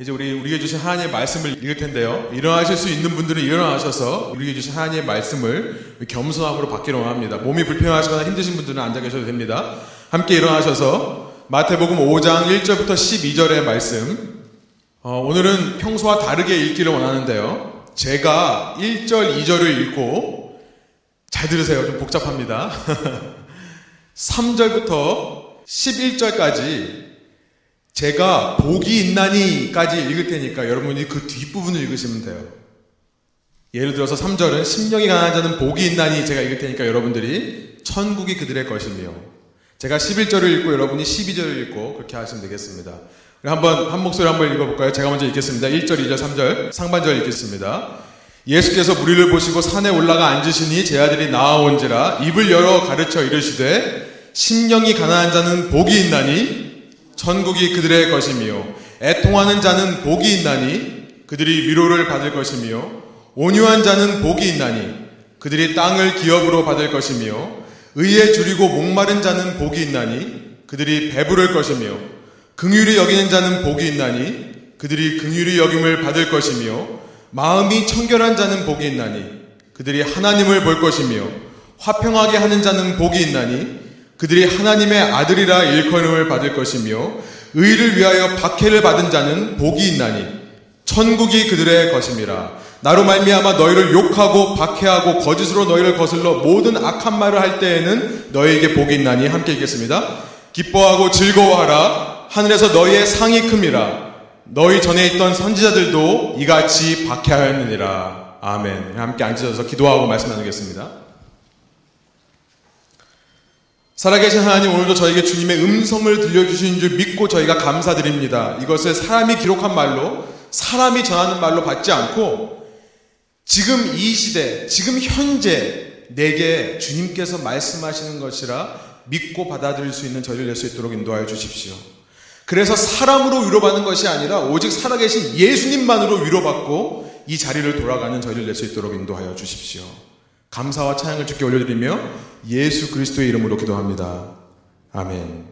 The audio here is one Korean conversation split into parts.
이제 우리 우리에게 주신 하나님의 말씀을 읽을 텐데요. 일어나실 수 있는 분들은 일어나셔서 우리에게 주신 하나님의 말씀을 겸손함으로 받기로 합니다. 몸이 불편하시거나 힘드신 분들은 앉아 계셔도 됩니다. 함께 일어나셔서 마태복음 5장 1절부터 12절의 말씀. 어, 오늘은 평소와 다르게 읽기를 원하는데요. 제가 1절, 2절을 읽고 잘 들으세요. 좀 복잡합니다. 3절부터 11절까지 제가 복이 있나니까지 읽을 테니까 여러분이 그 뒷부분을 읽으시면 돼요. 예를 들어서 3절은 심령이 강한 자는 복이 있나니 제가 읽을 테니까 여러분들이 천국이 그들의 것이며 제가 11절을 읽고 여러분이 12절을 읽고 그렇게 하시면 되겠습니다. 한번 한 목소리 한번 읽어볼까요? 제가 먼저 읽겠습니다. 1절, 2절, 3절 상반절 읽겠습니다. 예수께서 무리를 보시고 산에 올라가 앉으시니 제 아들이 나아온지라 입을 열어 가르쳐 이르시되 심령이 가난한 자는 복이 있나니 천국이 그들의 것이며 애통하는 자는 복이 있나니 그들이 위로를 받을 것이며 온유한 자는 복이 있나니 그들이 땅을 기업으로 받을 것이며 의에 줄이고 목마른 자는 복이 있나니 그들이 배부를 것이며 긍휼히 여기는 자는 복이 있나니 그들이 긍휼히 여김을 받을 것이며 마음이 청결한 자는 복이 있나니 그들이 하나님을 볼 것이며 화평하게 하는 자는 복이 있나니 그들이 하나님의 아들이라 일컬음을 받을 것이며 의를 위하여 박해를 받은 자는 복이 있나니 천국이 그들의 것임이라. 나로 말미암아 너희를 욕하고 박해하고 거짓으로 너희를 거슬러 모든 악한 말을 할 때에는 너희에게 복이 있나니 함께 읽겠습니다. 기뻐하고 즐거워하라. 하늘에서 너희의 상이 큼이라 너희 전에 있던 선지자들도 이같이 박해하였느니라. 아멘. 함께 앉으셔서 기도하고 말씀 나누겠습니다 살아계신 하나님 오늘도 저에게 주님의 음성을 들려주신 줄 믿고 저희가 감사드립니다. 이것을 사람이 기록한 말로 사람이 전하는 말로 받지 않고 지금 이 시대, 지금 현재 내게 주님께서 말씀하시는 것이라 믿고 받아들일 수 있는 저희를 낼 수 있도록 인도하여 주십시오. 그래서 사람으로 위로받는 것이 아니라 오직 살아계신 예수님만으로 위로받고 이 자리를 돌아가는 저희를 낼 수 있도록 인도하여 주십시오. 감사와 찬양을 주께 올려드리며 예수 그리스도의 이름으로 기도합니다. 아멘.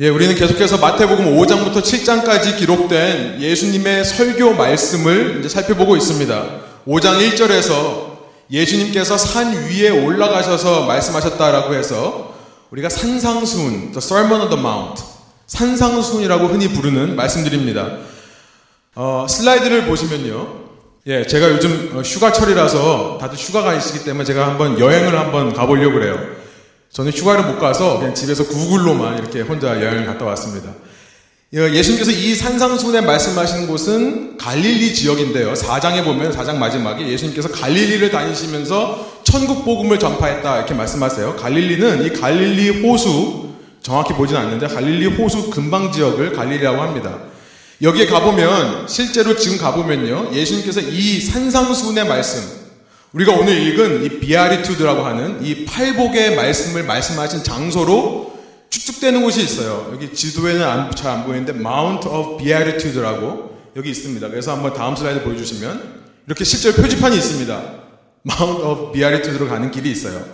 예, 우리는 계속해서 마태복음 5장부터 7장까지 기록된 예수님의 설교 말씀을 살펴보고 있습니다. 5장 1절에서 예수님께서 산 위에 올라가셔서 말씀하셨다라고 해서 우리가 산상수훈, the Sermon on the Mount, 산상수훈이라고 흔히 부르는 말씀드립니다. 어, 슬라이드를 보시면요. 예, 제가 요즘 어, 휴가철이라서 다들 휴가가 있기 때문에 제가 한번 여행을 한번 가보려고 그래요. 저는 휴가를 못 가서 그냥 집에서 구글로만 이렇게 혼자 여행을 갔다 왔습니다. 예, 예수님께서 이 산상순에 말씀하시는 곳은 갈릴리 지역인데요. 4장에 보면 4장 마지막에 예수님께서 갈릴리를 다니시면서 천국 복음을 전파했다 이렇게 말씀하세요. 갈릴리는 이 갈릴리 호수 정확히 보진 않는데 갈릴리 호수 근방 지역을 갈릴리라고 합니다. 여기에 가보면 실제로 지금 가보면요 예수님께서 이 산상수훈의 말씀 우리가 오늘 읽은 이 비아리투드라고 하는 이 팔복의 말씀을 말씀하신 장소로 축축되는 곳이 있어요. 여기 지도에는 잘 안 보이는데 Mount of Beatitude라고 여기 있습니다. 그래서 한번 다음 슬라이드 보여주시면 이렇게 실제 표지판이 있습니다. Mount of Beatitude로 가는 길이 있어요.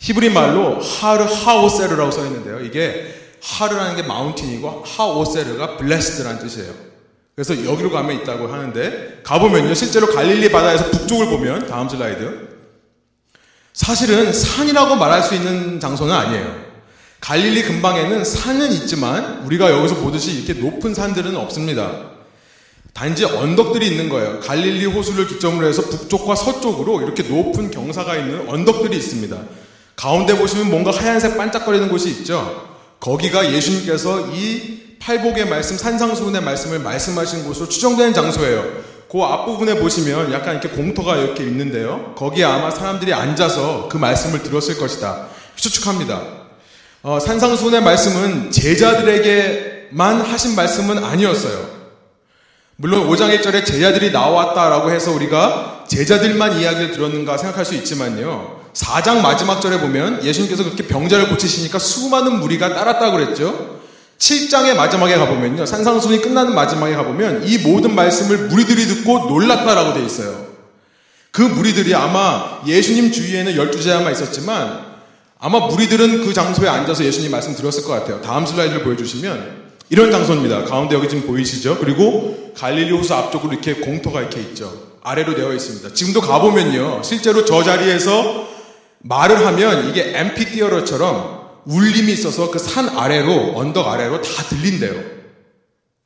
히브리 말로 하르 하오세르라고 써 있는데요. 이게 하르라는 게 마운틴이고 하오세르가 블레스드라는 뜻이에요. 그래서 여기로 가면 있다고 하는데 가보면요 실제로 갈릴리 바다에서 북쪽을 보면 다음 슬라이드 사실은 산이라고 말할 수 있는 장소는 아니에요. 갈릴리 근방에는 산은 있지만 우리가 여기서 보듯이 이렇게 높은 산들은 없습니다. 단지 언덕들이 있는 거예요. 갈릴리 호수를 기점으로 해서 북쪽과 서쪽으로 이렇게 높은 경사가 있는 언덕들이 있습니다. 가운데 보시면 뭔가 하얀색 반짝거리는 곳이 있죠. 거기가 예수님께서 이 팔복의 말씀, 산상수훈의 말씀을 말씀하신 곳으로 추정되는 장소예요. 그 앞부분에 보시면 약간 이렇게 공터가 이렇게 있는데요. 거기에 아마 사람들이 앉아서 그 말씀을 들었을 것이다. 추측합니다. 어, 산상수훈의 말씀은 제자들에게만 하신 말씀은 아니었어요. 물론 5장 1절에 제자들이 나왔다라고 해서 우리가 제자들만 이야기를 들었는가 생각할 수 있지만요. 4장 마지막 절에 보면 예수님께서 그렇게 병자를 고치시니까 수많은 무리가 따랐다고 그랬죠. 7장의 마지막에 가보면요. 산상순이 끝나는 마지막에 가보면 이 모든 말씀을 무리들이 듣고 놀랐다라고 되어 있어요. 그 무리들이 아마 예수님 주위에는 12제자만 있었지만 아마 무리들은 그 장소에 앉아서 예수님 말씀 들었을 것 같아요. 다음 슬라이드를 보여주시면 이런 장소입니다. 가운데 여기 지금 보이시죠? 그리고 갈릴리 호수 앞쪽으로 이렇게 공터가 이렇게 있죠. 아래로 되어 있습니다. 지금도 가보면요. 실제로 저 자리에서 말을 하면 이게 엠피티어러처럼 울림이 있어서 그 산 아래로, 언덕 아래로 다 들린대요.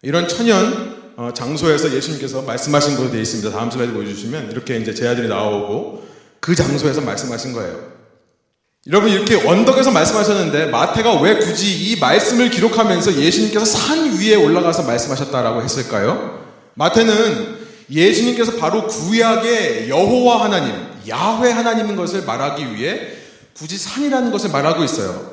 이런 천연 어, 장소에서 예수님께서 말씀하신 것으로 되어 있습니다. 다음 슬라이드 보여주시면 이렇게 이제 제 아들이 나오고 그 장소에서 말씀하신 거예요. 여러분 이렇게 언덕에서 말씀하셨는데 마태가 왜 굳이 이 말씀을 기록하면서 예수님께서 산 위에 올라가서 말씀하셨다라고 했을까요? 마태는 예수님께서 바로 구약의 여호와 하나님, 야훼 하나님인 것을 말하기 위해 굳이 산이라는 것을 말하고 있어요.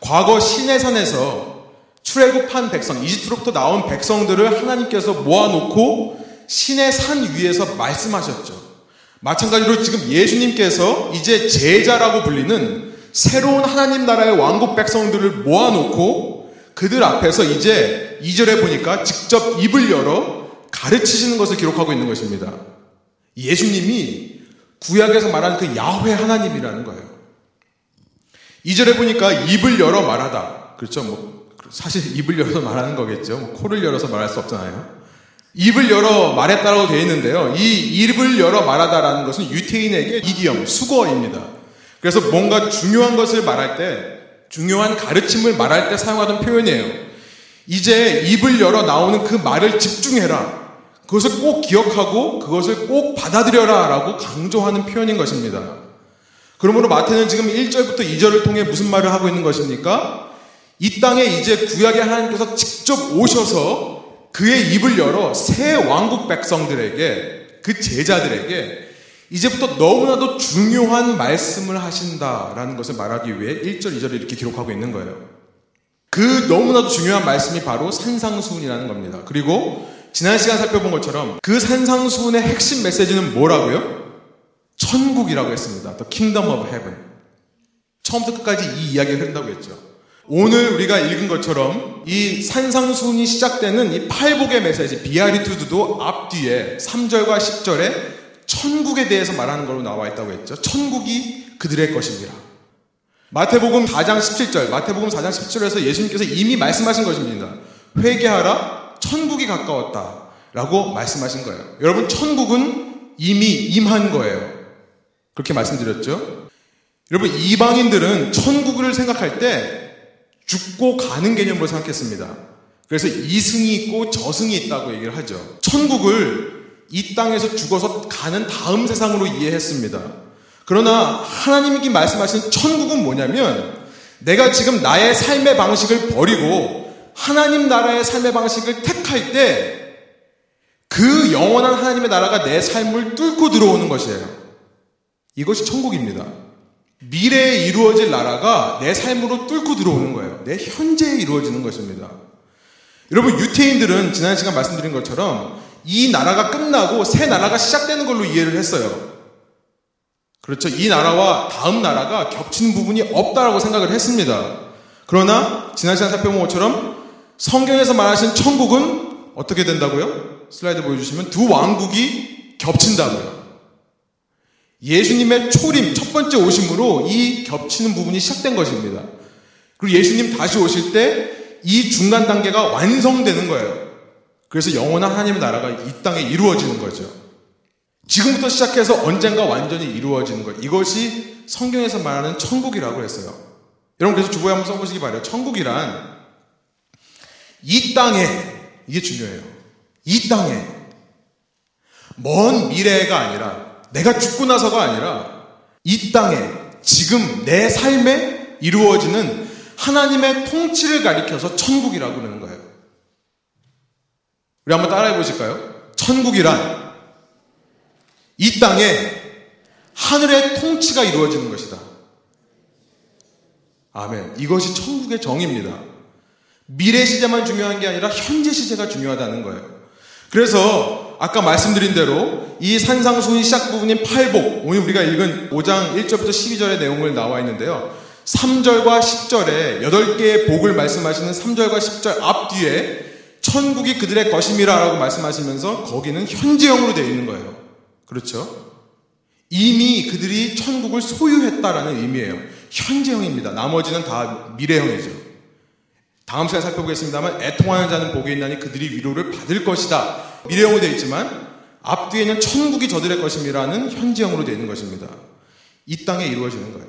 과거 시내산에서 출애굽한 백성, 이집트로부터 나온 백성들을 하나님께서 모아놓고 신의 산 위에서 말씀하셨죠. 마찬가지로 지금 예수님께서 이제 제자라고 불리는 새로운 하나님 나라의 왕국 백성들을 모아놓고 그들 앞에서 이제 2절에 보니까 직접 입을 열어 가르치시는 것을 기록하고 있는 것입니다. 예수님이 구약에서 말하는 그 야훼 하나님이라는 거예요. 2절에 보니까 입을 열어 말하다. 그렇죠. 뭐 사실 입을 열어서 말하는 거겠죠. 뭐 코를 열어서 말할 수 없잖아요. 입을 열어 말했다라고 되어 있는데요. 이 입을 열어 말하다라는 것은 유태인에게 이디엄, 수거입니다. 그래서 뭔가 중요한 것을 말할 때, 중요한 가르침을 말할 때 사용하던 표현이에요. 이제 입을 열어 나오는 그 말을 집중해라. 그것을 꼭 기억하고 그것을 꼭 받아들여라 라고 강조하는 표현인 것입니다. 그러므로 마태는 지금 1절부터 2절을 통해 무슨 말을 하고 있는 것입니까? 이 땅에 이제 구약의 하나님께서 직접 오셔서 그의 입을 열어 새 왕국 백성들에게 그 제자들에게 이제부터 너무나도 중요한 말씀을 하신다라는 것을 말하기 위해 1절, 2절을 이렇게 기록하고 있는 거예요. 그 너무나도 중요한 말씀이 바로 산상수훈이라는 겁니다. 그리고 지난 시간 살펴본 것처럼 그 산상수훈의 핵심 메시지는 뭐라고요? 천국이라고 했습니다. The Kingdom of Heaven. 처음부터 끝까지 이 이야기가 흐른다고 했죠. 오늘 우리가 읽은 것처럼 이 산상순이 시작되는 이 팔복의 메시지 비아리투드도 앞뒤에 3절과 10절에 천국에 대해서 말하는 걸로 나와 있다고 했죠. 천국이 그들의 것입니다. 마태복음 4장 17절, 마태복음 4장 17절에서 예수님께서 이미 말씀하신 것입니다. 회개하라, 천국이 가까웠다. 라고 말씀하신 거예요. 여러분, 천국은 이미 임한 거예요. 그렇게 말씀드렸죠. 여러분, 이방인들은 천국을 생각할 때 죽고 가는 개념으로 생각했습니다. 그래서 이승이 있고 저승이 있다고 얘기를 하죠. 천국을 이 땅에서 죽어서 가는 다음 세상으로 이해했습니다. 그러나 하나님이 말씀하신 천국은 뭐냐면 내가 지금 나의 삶의 방식을 버리고 하나님 나라의 삶의 방식을 택할 때 그 영원한 하나님의 나라가 내 삶을 뚫고 들어오는 것이에요. 이것이 천국입니다. 미래에 이루어질 나라가 내 삶으로 뚫고 들어오는 거예요. 내 현재에 이루어지는 것입니다. 여러분, 유태인들은 지난 시간 말씀드린 것처럼 이 나라가 끝나고 새 나라가 시작되는 걸로 이해를 했어요. 그렇죠. 이 나라와 다음 나라가 겹치는 부분이 없다라고 생각을 했습니다. 그러나 지난 시간 살펴본 것처럼 성경에서 말하신 천국은 어떻게 된다고요? 슬라이드 보여주시면 두 왕국이 겹친다고요. 예수님의 초림, 첫 번째 오심으로 이 겹치는 부분이 시작된 것입니다. 그리고 예수님 다시 오실 때 이 중간 단계가 완성되는 거예요. 그래서 영원한 하나님의 나라가 이 땅에 이루어지는 거죠. 지금부터 시작해서 언젠가 완전히 이루어지는 것. 이것이 성경에서 말하는 천국이라고 했어요. 여러분 그래서 주보에 한번 써보시기 바래요. 천국이란 이 땅에 이게 중요해요. 이 땅에 먼 미래가 아니라 내가 죽고 나서가 아니라 이 땅에 지금 내 삶에 이루어지는 하나님의 통치를 가리켜서 천국이라고 그러는 거예요. 우리 한번 따라해 보실까요? 천국이란 이 땅에 하늘의 통치가 이루어지는 것이다. 아멘. 이것이 천국의 정의입니다. 미래 시제만 중요한 게 아니라 현재 시제가 중요하다는 거예요. 그래서 아까 말씀드린 대로 이 산상수훈 시작 부분인 8복, 오늘 우리가 읽은 5장 1절부터 12절의 내용을 나와 있는데요. 3절과 10절에 8개의 복을 말씀하시는 3절과 10절 앞뒤에 천국이 그들의 것임이라 라고 말씀하시면서 거기는 현재형으로 되어 있는 거예요. 그렇죠? 이미 그들이 천국을 소유했다라는 의미예요. 현재형입니다. 나머지는 다 미래형이죠. 다음 시간에 살펴보겠습니다만 애통하는 자는 복이 있나니 그들이 위로를 받을 것이다. 미래형으로 되어 있지만 앞뒤에는 천국이 저들의 것임이라는 현지형으로 되어 있는 것입니다. 이 땅에 이루어지는 거예요.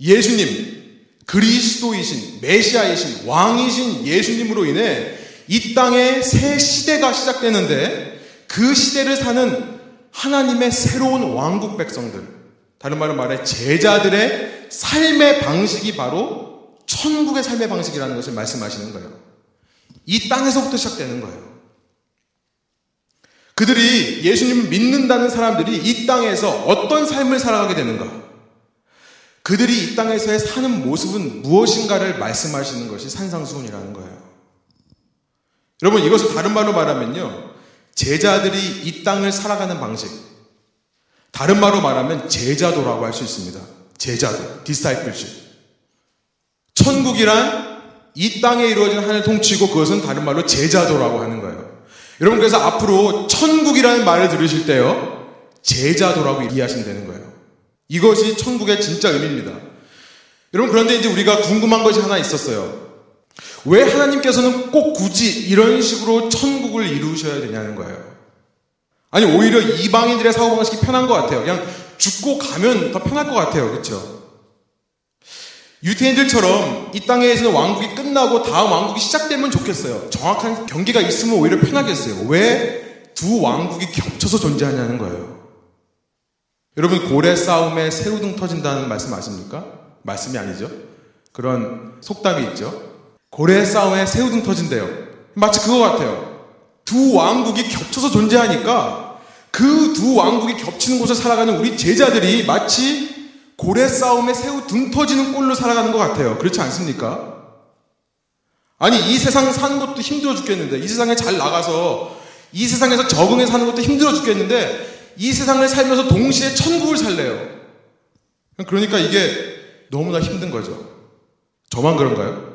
예수님, 그리스도이신, 메시아이신, 왕이신 예수님으로 인해 이 땅에 새 시대가 시작되는데 그 시대를 사는 하나님의 새로운 왕국 백성들, 다른 말로 말해 제자들의 삶의 방식이 바로 천국의 삶의 방식이라는 것을 말씀하시는 거예요. 이 땅에서부터 시작되는 거예요. 그들이 예수님을 믿는다는 사람들이 이 땅에서 어떤 삶을 살아가게 되는가? 그들이 이 땅에서의 사는 모습은 무엇인가를 말씀하시는 것이 산상수훈이라는 거예요. 여러분, 이것을 다른 말로 말하면요. 제자들이 이 땅을 살아가는 방식. 다른 말로 말하면 제자도라고 할 수 있습니다. 제자도, 디사이플십. 천국이란 이 땅에 이루어진 하늘 통치고 그것은 다른 말로 제자도라고 하는 거예요. 여러분 그래서 앞으로 천국이라는 말을 들으실 때요. 제자도라고 이해하시면 되는 거예요. 이것이 천국의 진짜 의미입니다. 여러분 그런데 이제 우리가 궁금한 것이 하나 있었어요. 왜 하나님께서는 꼭 굳이 이런 식으로 천국을 이루셔야 되냐는 거예요. 아니 오히려 이방인들의 사고 방식이 편한 것 같아요. 그냥 죽고 가면 더 편할 것 같아요. 그렇죠? 유태인들처럼 이 땅에서는 왕국이 끝나고 다음 왕국이 시작되면 좋겠어요. 정확한 경계가 있으면 오히려 편하겠어요. 왜 두 왕국이 겹쳐서 존재하냐는 거예요. 여러분 고래 싸움에 새우등 터진다는 말씀 아십니까? 말씀이 아니죠. 그런 속담이 있죠. 고래 싸움에 새우등 터진대요. 마치 그거 같아요. 두 왕국이 겹쳐서 존재하니까 그 두 왕국이 겹치는 곳을 살아가는 우리 제자들이 마치 고래 싸움에 새우 등 터지는 꼴로 살아가는 것 같아요. 그렇지 않습니까? 아니, 이 세상 사는 것도 힘들어 죽겠는데, 이 세상에 잘 나가서, 이 세상에서 적응해 사는 것도 힘들어 죽겠는데, 이 세상을 살면서 동시에 천국을 살래요. 그러니까 이게 너무나 힘든 거죠. 저만 그런가요?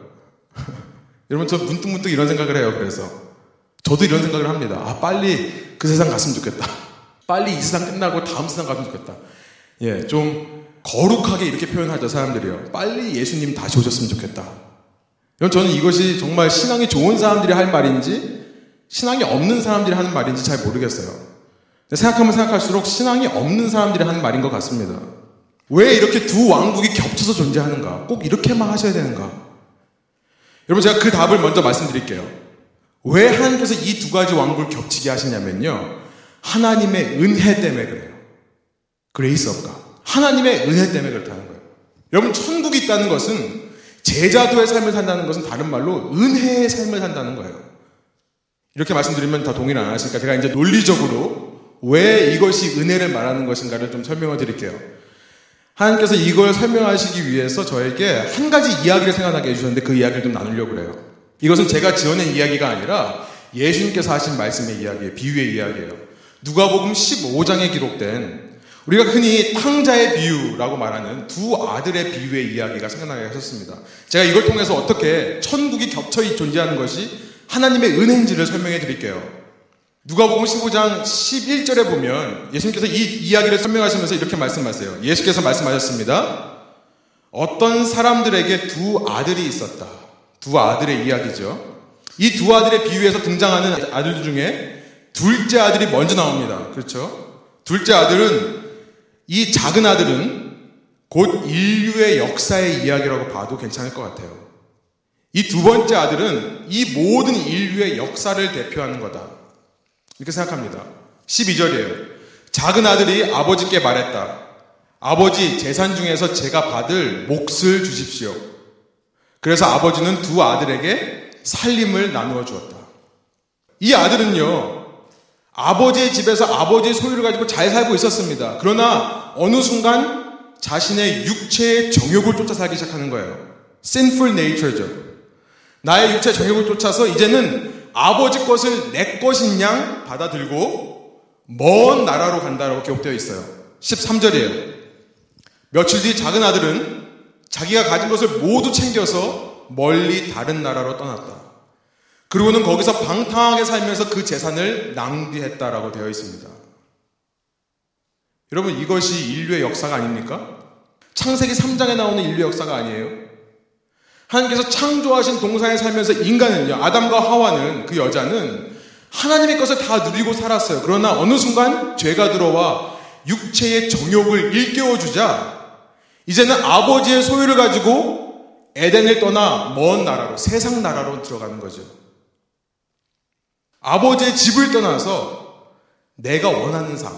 여러분, 저 문득문득 이런 생각을 해요, 그래서. 저도 이런 생각을 합니다. 아, 빨리 그 세상 갔으면 좋겠다. 빨리 이 세상 끝나고 다음 세상 갔으면 좋겠다. 예, 좀 거룩하게 이렇게 표현하죠, 사람들이요. 빨리 예수님 다시 오셨으면 좋겠다. 저는 이것이 정말 신앙이 좋은 사람들이 할 말인지, 신앙이 없는 사람들이 하는 말인지 잘 모르겠어요. 생각하면 생각할수록 신앙이 없는 사람들이 하는 말인 것 같습니다. 왜 이렇게 두 왕국이 겹쳐서 존재하는가? 꼭 이렇게만 하셔야 되는가? 여러분, 제가 그 답을 먼저 말씀드릴게요. 왜 하나님께서 이 두 가지 왕국을 겹치게 하시냐면요. 하나님의 은혜 때문에 그래요. Grace of God. 하나님의 은혜 때문에 그렇다는 거예요. 여러분, 천국이 있다는 것은 제자도의 삶을 산다는 것은 다른 말로 은혜의 삶을 산다는 거예요. 이렇게 말씀드리면 다 동의를 안 하시니까 제가 이제 논리적으로 왜 이것이 은혜를 말하는 것인가를 좀 설명을 드릴게요. 하나님께서 이걸 설명하시기 위해서 저에게 한 가지 이야기를 생각나게 해주셨는데 그 이야기를 좀 나누려고 그래요. 이것은 제가 지어낸 이야기가 아니라 예수님께서 하신 말씀의 이야기예요. 비유의 이야기예요. 누가복음 15장에 기록된 우리가 흔히 탕자의 비유라고 말하는 두 아들의 비유의 이야기가 생각나게 하셨습니다. 제가 이걸 통해서 어떻게 천국이 겹쳐 존재하는 것이 하나님의 은혜인지를 설명해 드릴게요. 누가복음 15장 11절에 보면 예수님께서 이 이야기를 설명하시면서 이렇게 말씀하세요. 예수께서 말씀하셨습니다. 어떤 사람들에게 두 아들이 있었다. 두 아들의 이야기죠. 이 두 아들의 비유에서 등장하는 아들 중에 둘째 아들이 먼저 나옵니다. 그렇죠? 둘째 아들은 이 작은 아들은 곧 인류의 역사의 이야기라고 봐도 괜찮을 것 같아요. 이 두 번째 아들은 이 모든 인류의 역사를 대표하는 거다. 이렇게 생각합니다. 12절이에요. 작은 아들이 아버지께 말했다. 아버지, 재산 중에서 제가 받을 몫을 주십시오. 그래서 아버지는 두 아들에게 살림을 나누어 주었다. 이 아들은요, 아버지의 집에서 아버지의 소유를 가지고 잘 살고 있었습니다. 그러나 어느 순간 자신의 육체의 정욕을 쫓아 살기 시작하는 거예요. sinful nature죠. 나의 육체 정욕을 쫓아서 이제는 아버지 것을 내 것인 양 받아들고 먼 나라로 간다라고 기록되어 있어요. 13절이에요. 며칠 뒤 작은 아들은 자기가 가진 것을 모두 챙겨서 멀리 다른 나라로 떠났다. 그리고는 거기서 방탕하게 살면서 그 재산을 낭비했다라고 되어 있습니다. 여러분 이것이 인류의 역사가 아닙니까? 창세기 3장에 나오는 인류 역사가 아니에요. 하나님께서 창조하신 동산에 살면서 인간은요, 아담과 하와는 그 여자는 하나님의 것을 다 누리고 살았어요. 그러나 어느 순간 죄가 들어와 육체의 정욕을 일깨워 주자 이제는 아버지의 소유를 가지고 에덴을 떠나 먼 나라로 세상 나라로 들어가는 거죠. 아버지의 집을 떠나서 내가 원하는 삶,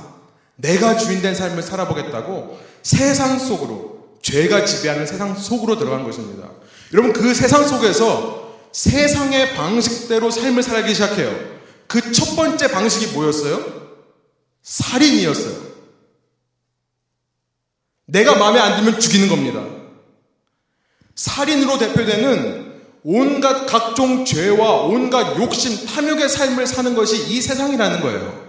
내가 주인된 삶을 살아보겠다고 세상 속으로 죄가 지배하는 세상 속으로 들어간 것입니다. 여러분 그 세상 속에서 세상의 방식대로 삶을 살기 시작해요. 그 첫 번째 방식이 뭐였어요? 살인이었어요. 내가 마음에 안 들면 죽이는 겁니다. 살인으로 대표되는 온갖 각종 죄와 온갖 욕심, 탐욕의 삶을 사는 것이 이 세상이라는 거예요.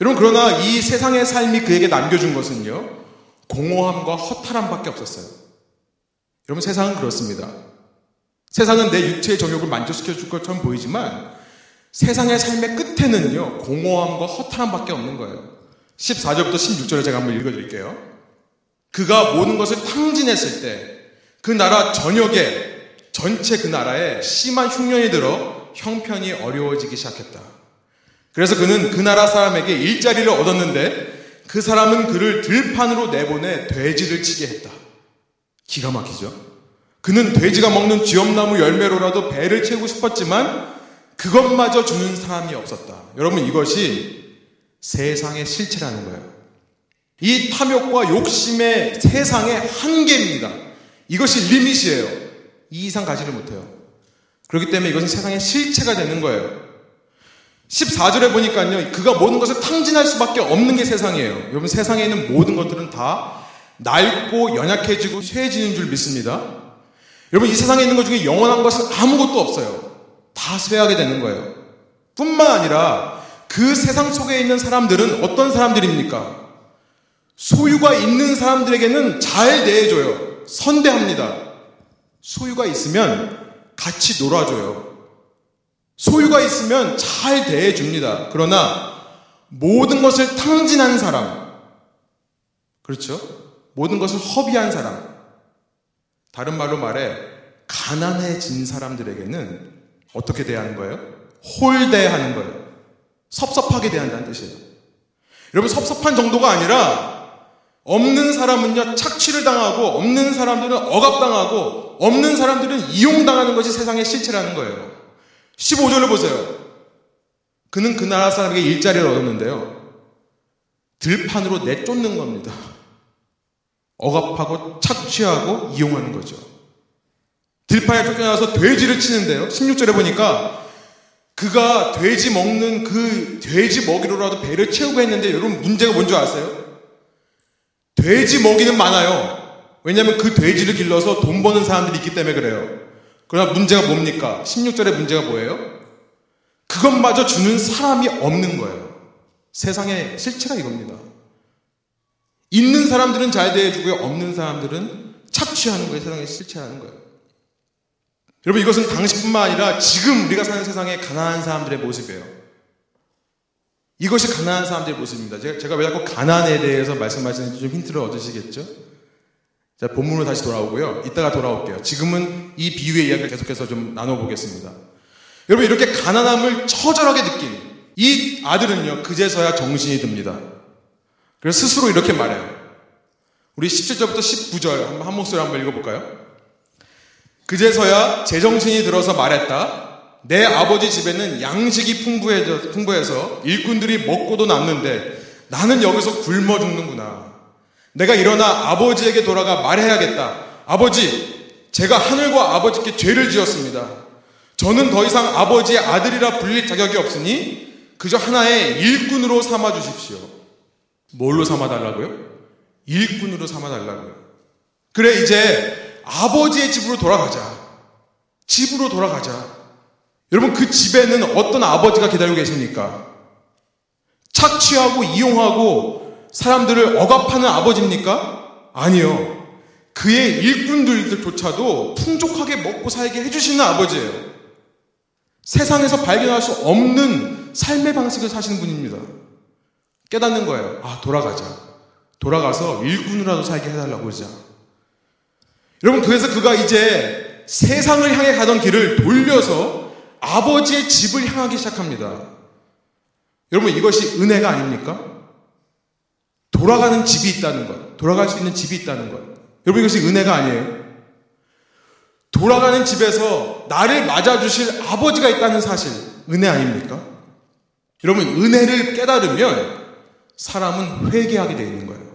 여러분, 그러나 이 세상의 삶이 그에게 남겨준 것은요, 공허함과 허탈함밖에 없었어요. 여러분, 세상은 그렇습니다. 세상은 내 육체의 정욕을 만족시켜 줄 것처럼 보이지만 세상의 삶의 끝에는요, 공허함과 허탈함밖에 없는 거예요. 14절부터 16절을 제가 한번 읽어드릴게요. 그가 모든 것을 탕진했을 때 그 나라 전역에 전체 그 나라에 심한 흉년이 들어 형편이 어려워지기 시작했다. 그래서 그는 그 나라 사람에게 일자리를 얻었는데 그 사람은 그를 들판으로 내보내 돼지를 치게 했다. 기가 막히죠? 그는 돼지가 먹는 쥐엄나무 열매로라도 배를 채우고 싶었지만 그것마저 주는 사람이 없었다. 여러분 이것이 세상의 실체라는 거예요. 이 탐욕과 욕심의 세상의 한계입니다. 이것이 리밋이에요. 이 이상 가지를 못해요. 그렇기 때문에 이것은 세상의 실체가 되는 거예요. 14절에 보니까요, 그가 모든 것을 탕진할 수밖에 없는 게 세상이에요. 여러분, 세상에 있는 모든 것들은 다 낡고 연약해지고 쇠해지는 줄 믿습니다. 여러분, 이 세상에 있는 것 중에 영원한 것은 아무것도 없어요. 다 쇠하게 되는 거예요. 뿐만 아니라 그 세상 속에 있는 사람들은 어떤 사람들입니까? 소유가 있는 사람들에게는 잘 대해줘요. 선대합니다. 소유가 있으면 같이 놀아줘요. 소유가 있으면 잘 대해줍니다. 그러나 모든 것을 탕진한 사람, 그렇죠? 모든 것을 허비한 사람, 다른 말로 말해 가난해진 사람들에게는 어떻게 대하는 거예요? 홀대하는 거예요. 섭섭하게 대한다는 뜻이에요. 여러분 섭섭한 정도가 아니라 없는 사람은요 착취를 당하고 없는 사람들은 억압당하고 없는 사람들은 이용당하는 것이 세상의 실체라는 거예요. 15절을 보세요. 그는 그 나라 사람에게 일자리를 얻었는데요. 들판으로 내쫓는 겁니다. 억압하고 착취하고 이용하는 거죠. 들판에 쫓겨나서 돼지를 치는데요. 16절에 보니까 그가 돼지 먹는 그 돼지 먹이로라도 배를 채우고 했는데 여러분 문제가 뭔지 아세요? 돼지 먹이는 많아요. 왜냐하면 그 돼지를 길러서 돈 버는 사람들이 있기 때문에 그래요. 그러나 문제가 뭡니까? 16절의 문제가 뭐예요? 그것마저 주는 사람이 없는 거예요. 세상의 실체가 이겁니다. 있는 사람들은 잘 대해주고요. 없는 사람들은 착취하는 거예요. 세상의 실체라는 거예요. 여러분 이것은 당시뿐만 아니라 지금 우리가 사는 세상의 가난한 사람들의 모습이에요. 이것이 가난한 사람들의 모습입니다. 제가, 제가 왜 자꾸 가난에 대해서 말씀하시는지 좀 힌트를 얻으시겠죠? 자, 본문으로 다시 돌아오고요. 이따가 돌아올게요. 지금은 이 비유의 이야기를 계속해서 좀 나눠보겠습니다. 여러분, 이렇게 가난함을 처절하게 느낀 이 아들은요, 그제서야 정신이 듭니다. 그래서 스스로 이렇게 말해요. 우리 17절부터 19절 한번 한 목소리 한번 읽어볼까요? 그제서야 제정신이 들어서 말했다. 내 아버지 집에는 양식이 풍부해져, 풍부해서 일꾼들이 먹고도 남는데 나는 여기서 굶어 죽는구나. 내가 일어나 아버지에게 돌아가 말해야겠다. 아버지, 제가 하늘과 아버지께 죄를 지었습니다. 저는 더 이상 아버지의 아들이라 불릴 자격이 없으니 그저 하나의 일꾼으로 삼아 주십시오. 뭘로 삼아 달라고요? 일꾼으로 삼아 달라고요. 그래 이제 아버지의 집으로 돌아가자. 집으로 돌아가자. 여러분 그 집에는 어떤 아버지가 기다리고 계십니까? 착취하고 이용하고 사람들을 억압하는 아버지입니까? 아니요. 그의 일꾼들조차도 풍족하게 먹고 살게 해주시는 아버지예요. 세상에서 발견할 수 없는 삶의 방식을 사시는 분입니다. 깨닫는 거예요. 아, 돌아가자. 돌아가서 일꾼으로라도 살게 해달라고 그러자. 여러분, 그래서 그가 이제 세상을 향해 가던 길을 돌려서 아버지의 집을 향하기 시작합니다. 여러분, 이것이 은혜가 아닙니까? 돌아가는 집이 있다는 것, 돌아갈 수 있는 집이 있다는 것. 여러분, 이것이 은혜가 아니에요. 돌아가는 집에서 나를 맞아주실 아버지가 있다는 사실, 은혜 아닙니까? 여러분, 은혜를 깨달으면 사람은 회개하게 되어 있는 거예요.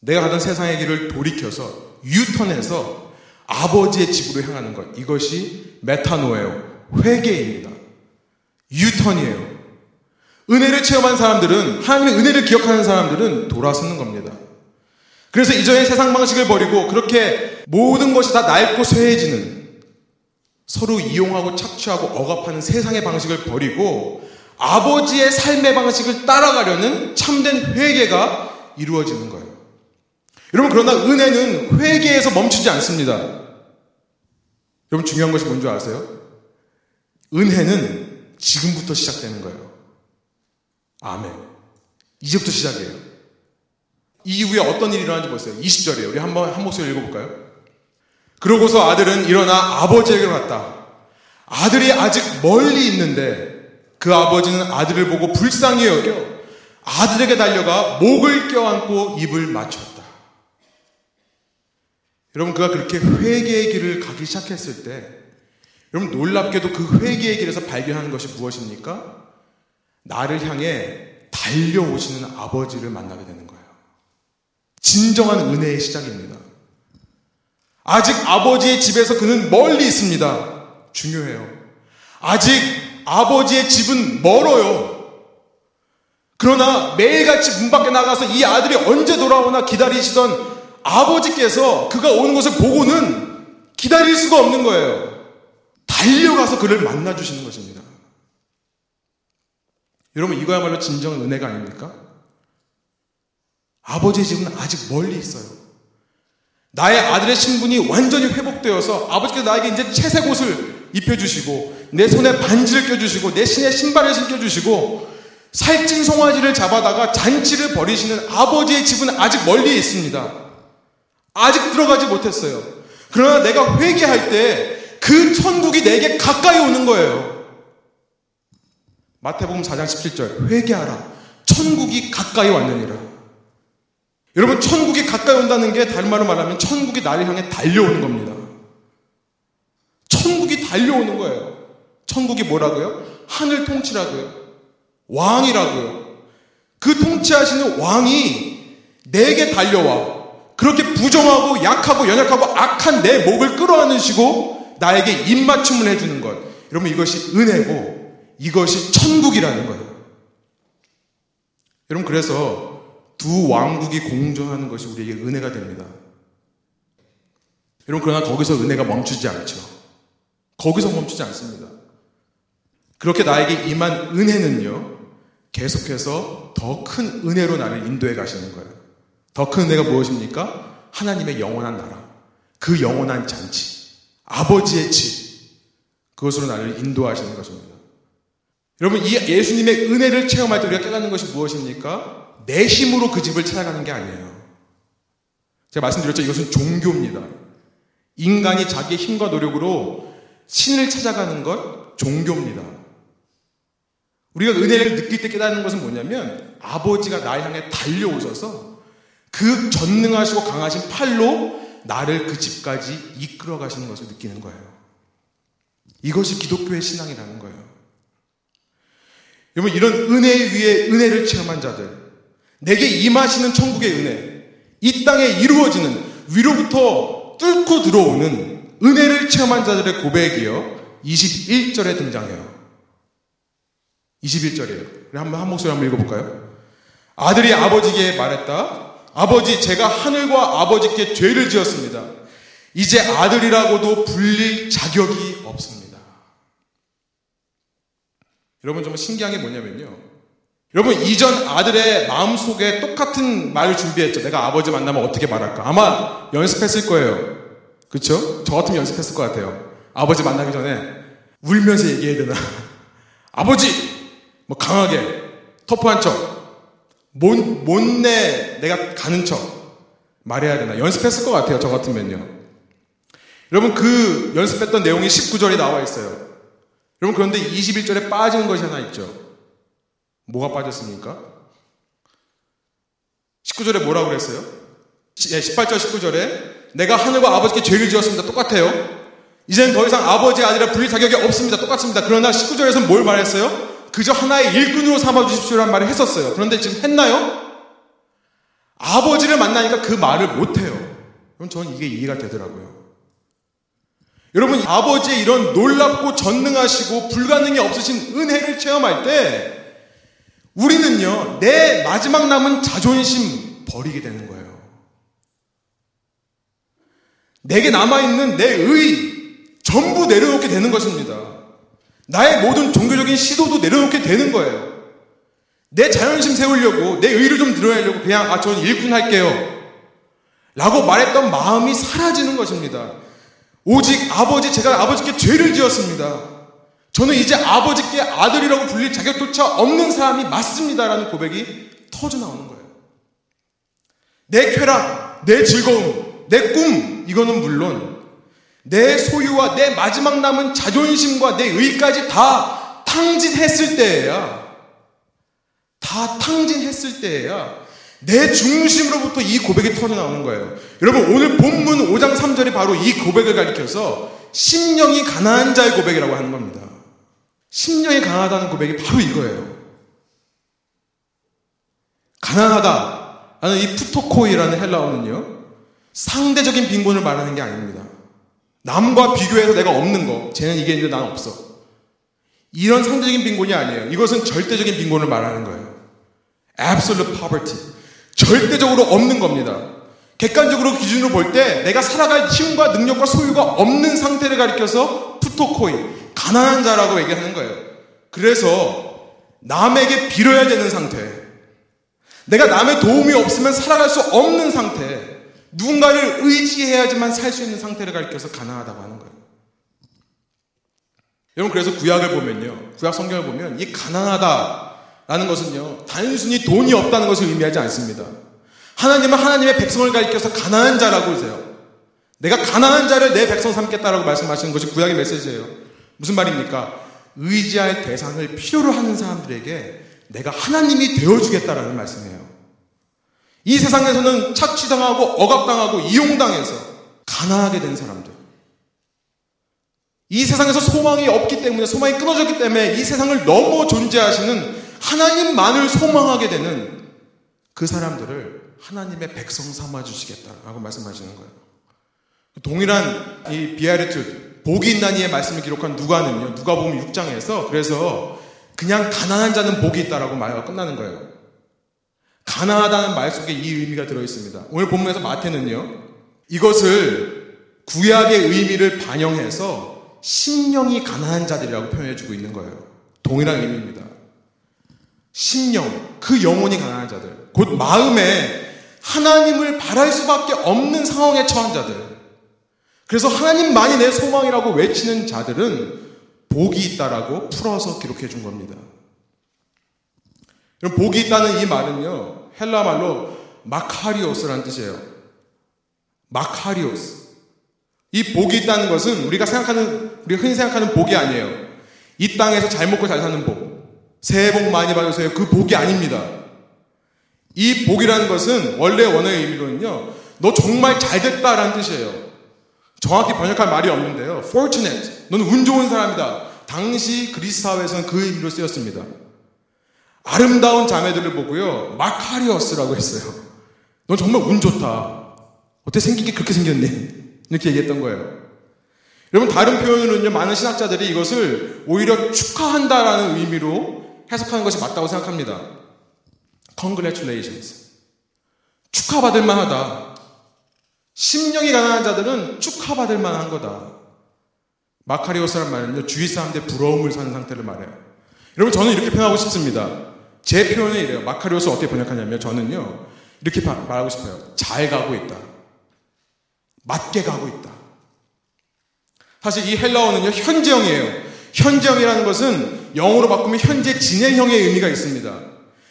내가 가던 세상의 길을 돌이켜서 유턴해서 아버지의 집으로 향하는 것. 이것이 메타노예요. 회개입니다. 유턴이에요. 은혜를 체험한 사람들은, 하나님의 은혜를 기억하는 사람들은 돌아서는 겁니다. 그래서 이전의 세상 방식을 버리고 그렇게 모든 것이 다 낡고 쇠해지는 서로 이용하고 착취하고 억압하는 세상의 방식을 버리고 아버지의 삶의 방식을 따라가려는 참된 회개가 이루어지는 거예요. 여러분, 그러나 은혜는 회개에서 멈추지 않습니다. 여러분, 중요한 것이 뭔지 아세요? 은혜는 지금부터 시작되는 거예요. 아멘. 이제부터 시작이에요. 이 이후에 어떤 일이 일어나는지 보세요. 20절이에요. 우리 한번 한 목소리 읽어볼까요? 그러고서 아들은 일어나 아버지에게 갔다. 아들이 아직 멀리 있는데 그 아버지는 아들을 보고 불쌍히 여겨 아들에게 달려가 목을 껴안고 입을 맞췄다. 여러분 그가 그렇게 회개의 길을 가기 시작했을 때 여러분 놀랍게도 그 회개의 길에서 발견하는 것이 무엇입니까? 나를 향해 달려오시는 아버지를 만나게 되는 거예요. 진정한 은혜의 시작입니다. 아직 아버지의 집에서 그는 멀리 있습니다. 중요해요. 아직 아버지의 집은 멀어요. 그러나 매일같이 문 밖에 나가서 이 아들이 언제 돌아오나 기다리시던 아버지께서 그가 오는 것을 보고는 기다릴 수가 없는 거예요. 달려가서 그를 만나주시는 것입니다. 여러분, 이거야말로 진정한 은혜가 아닙니까? 아버지의 집은 아직 멀리 있어요. 나의 아들의 신분이 완전히 회복되어서 아버지께서 나에게 이제 채색 옷을 입혀주시고 내 손에 반지를 껴주시고 내 신에 신발을 신겨주시고 살찐 송아지를 잡아다가 잔치를 벌이시는 아버지의 집은 아직 멀리 있습니다. 아직 들어가지 못했어요. 그러나 내가 회개할 때 그 천국이 내게 가까이 오는 거예요. 마태복음 4장 17절 회개하라. 천국이 가까이 왔느니라. 여러분 천국이 가까이 온다는 게 다른 말로 말하면 천국이 나를 향해 달려오는 겁니다. 천국이 달려오는 거예요. 천국이 뭐라고요? 하늘 통치라고요. 왕이라고요. 그 통치하시는 왕이 내게 달려와. 그렇게 부정하고 약하고 연약하고 악한 내 목을 끌어안으시고 나에게 입맞춤을 해주는 것. 여러분 이것이 은혜고 이것이 천국이라는 거예요. 여러분 그래서 두 왕국이 공존하는 것이 우리에게 은혜가 됩니다. 여러분 그러나 거기서 은혜가 멈추지 않죠. 거기서 멈추지 않습니다. 그렇게 나에게 임한 은혜는요. 계속해서 더 큰 은혜로 나를 인도해 가시는 거예요. 더 큰 은혜가 무엇입니까? 하나님의 영원한 나라. 그 영원한 잔치. 아버지의 집. 그것으로 나를 인도하시는 것입니다. 여러분, 이 예수님의 은혜를 체험할 때 우리가 깨닫는 것이 무엇입니까? 내 힘으로 그 집을 찾아가는 게 아니에요. 제가 말씀드렸죠. 이것은 종교입니다. 인간이 자기의 힘과 노력으로 신을 찾아가는 것 종교입니다. 우리가 은혜를 느낄 때 깨닫는 것은 뭐냐면 아버지가 나를 향해 달려오셔서 그 전능하시고 강하신 팔로 나를 그 집까지 이끌어 가시는 것을 느끼는 거예요. 이것이 기독교의 신앙이라는 거예요. 여러분, 이런 은혜 위에 은혜를 체험한 자들, 내게 임하시는 천국의 은혜, 이 땅에 이루어지는 위로부터 뚫고 들어오는 은혜를 체험한 자들의 고백이요. 21절에 등장해요. 21절이에요. 한번 한 목소리 한번 읽어볼까요? 아들이 아버지에게 말했다. 아버지, 제가 하늘과 아버지께 죄를 지었습니다. 이제 아들이라고도 불릴 자격이 없습니다. 여러분 좀 신기한 게 뭐냐면요. 여러분 이전 아들의 마음속에 똑같은 말을 준비했죠. 내가 아버지 만나면 어떻게 말할까? 아마 연습했을 거예요. 그렇죠? 저 같으면 연습했을 것 같아요. 아버지 만나기 전에 울면서 얘기해야 되나? 아버지! 뭐 강하게 터프한 척 못, 못내 내가 가는 척. 말해야 되나? 연습했을 것 같아요. 저 같으면요. 여러분 그 연습했던 내용이 19절에 나와 있어요. 여러분 그런데 21절에 빠지는 것이 하나 있죠. 뭐가 빠졌습니까? 19절에 뭐라고 그랬어요? 18절 19절에 내가 하늘과 아버지께 죄를 지었습니다. 똑같아요. 이제는 더 이상 아버지 아니라 불릴 자격이 없습니다. 똑같습니다. 그러나 19절에서는 뭘 말했어요? 그저 하나의 일꾼으로 삼아 주십시오라는 말을 했었어요. 그런데 지금 했나요? 아버지를 만나니까 그 말을 못 해요. 그럼 저는 이게 이해가 되더라고요. 여러분, 아버지의 이런 놀랍고 전능하시고 불가능이 없으신 은혜를 체험할 때 우리는요, 내 마지막 남은 자존심 버리게 되는 거예요. 내게 남아있는 내 의, 전부 내려놓게 되는 것입니다. 나의 모든 종교적인 시도도 내려놓게 되는 거예요. 내 자존심 세우려고, 내 의를 좀 드러내려고 그냥, 아, 저는 일꾼 할게요. 라고 말했던 마음이 사라지는 것입니다. 오직 아버지, 제가 아버지께 죄를 지었습니다. 저는 이제 아버지께 아들이라고 불릴 자격조차 없는 사람이 맞습니다라는 고백이 터져 나오는 거예요. 내 쾌락, 내 즐거움, 내 꿈, 이거는 물론 내 소유와 내 마지막 남은 자존심과 내 의까지 다 탕진했을 때에야, 다 탕진했을 때에야 내 중심으로부터 이 고백이 터져 나오는 거예요. 여러분, 오늘 본문 5장 3절이 바로 이 고백을 가리켜서 심령이 가난한 자의 고백이라고 하는 겁니다. 심령이 가난하다는 고백이 바로 이거예요. 가난하다. 라는 이 πτωχοί라는 헬라어는요, 상대적인 빈곤을 말하는 게 아닙니다. 남과 비교해서 내가 없는 거, 쟤는 이게 있는데 난 없어. 이런 상대적인 빈곤이 아니에요. 이것은 절대적인 빈곤을 말하는 거예요. absolute poverty. 절대적으로 없는 겁니다. 객관적으로 기준으로 볼 때 내가 살아갈 힘과 능력과 소유가 없는 상태를 가리켜서 푸토코이, 가난한 자라고 얘기하는 거예요. 그래서 남에게 빌어야 되는 상태. 내가 남의 도움이 없으면 살아갈 수 없는 상태. 누군가를 의지해야지만 살 수 있는 상태를 가리켜서 가난하다고 하는 거예요. 여러분, 그래서 구약을 보면요. 구약 성경을 보면 이 가난하다라는 것은요. 단순히 돈이 없다는 것을 의미하지 않습니다. 하나님은 하나님의 백성을 가리켜서 가난한 자라고 하세요. 내가 가난한 자를 내 백성 삼겠다라고 말씀하시는 것이 구약의 메시지예요. 무슨 말입니까? 의지할 대상을 필요로 하는 사람들에게 내가 하나님이 되어주겠다라는 말씀이에요. 이 세상에서는 착취당하고 억압당하고 이용당해서 가난하게 된 사람들. 이 세상에서 소망이 없기 때문에 소망이 끊어졌기 때문에 이 세상을 넘어 존재하시는 하나님만을 소망하게 되는 그 사람들을 하나님의 백성 삼아 주시겠다라고 말씀하시는 거예요. 동일한 이 비아르트 복이 있나니의 말씀을 기록한 누가는요. 누가 보면 6장에서 그래서 그냥 가난한 자는 복이 있다라고 말하고 끝나는 거예요. 가난하다는 말 속에 이 의미가 들어 있습니다. 오늘 본문에서 마태는요. 이것을 구약의 의미를 반영해서 심령이 가난한 자들이라고 표현해 주고 있는 거예요. 동일한 의미입니다. 심령, 그 영혼이 가난한 자들. 곧 마음에 하나님을 바랄 수밖에 없는 상황에 처한 자들. 그래서 하나님만이 내 소망이라고 외치는 자들은 복이 있다라고 풀어서 기록해 준 겁니다. 복이 있다는 이 말은요, 헬라 말로 마카리오스라는 뜻이에요. 마카리오스. 이 복이 있다는 것은 우리가 생각하는, 우리가 흔히 생각하는 복이 아니에요. 이 땅에서 잘 먹고 잘 사는 복. 새해 복 많이 받으세요. 그 복이 아닙니다. 이 복이라는 것은 원래 원어의 의미로는요, 너 정말 잘 됐다라는 뜻이에요. 정확히 번역할 말이 없는데요. fortunate. 너는 운 좋은 사람이다. 당시 그리스 사회에서는 그 의미로 쓰였습니다. 아름다운 자매들을 보고요. 마카리어스라고 했어요. 넌 정말 운 좋다. 어떻게 생긴 게 그렇게 생겼니? 이렇게 얘기했던 거예요. 여러분, 다른 표현으로는요, 많은 신학자들이 이것을 오히려 축하한다라는 의미로 해석하는 것이 맞다고 생각합니다. Congratulations. 축하받을 만하다. 심령이 가난한 자들은 축하받을 만한 거다. 마카리오스란 말은요, 주위 사람들의 부러움을 사는 상태를 말해요. 여러분, 저는 이렇게 표현하고 싶습니다. 제 표현은 이래요. 마카리오스 어떻게 번역하냐면, 저는요, 이렇게 말하고 싶어요. 잘 가고 있다. 맞게 가고 있다. 사실 이 헬라어는요, 현재형이에요. 현재형이라는 것은 영어로 바꾸면 현재 진행형의 의미가 있습니다.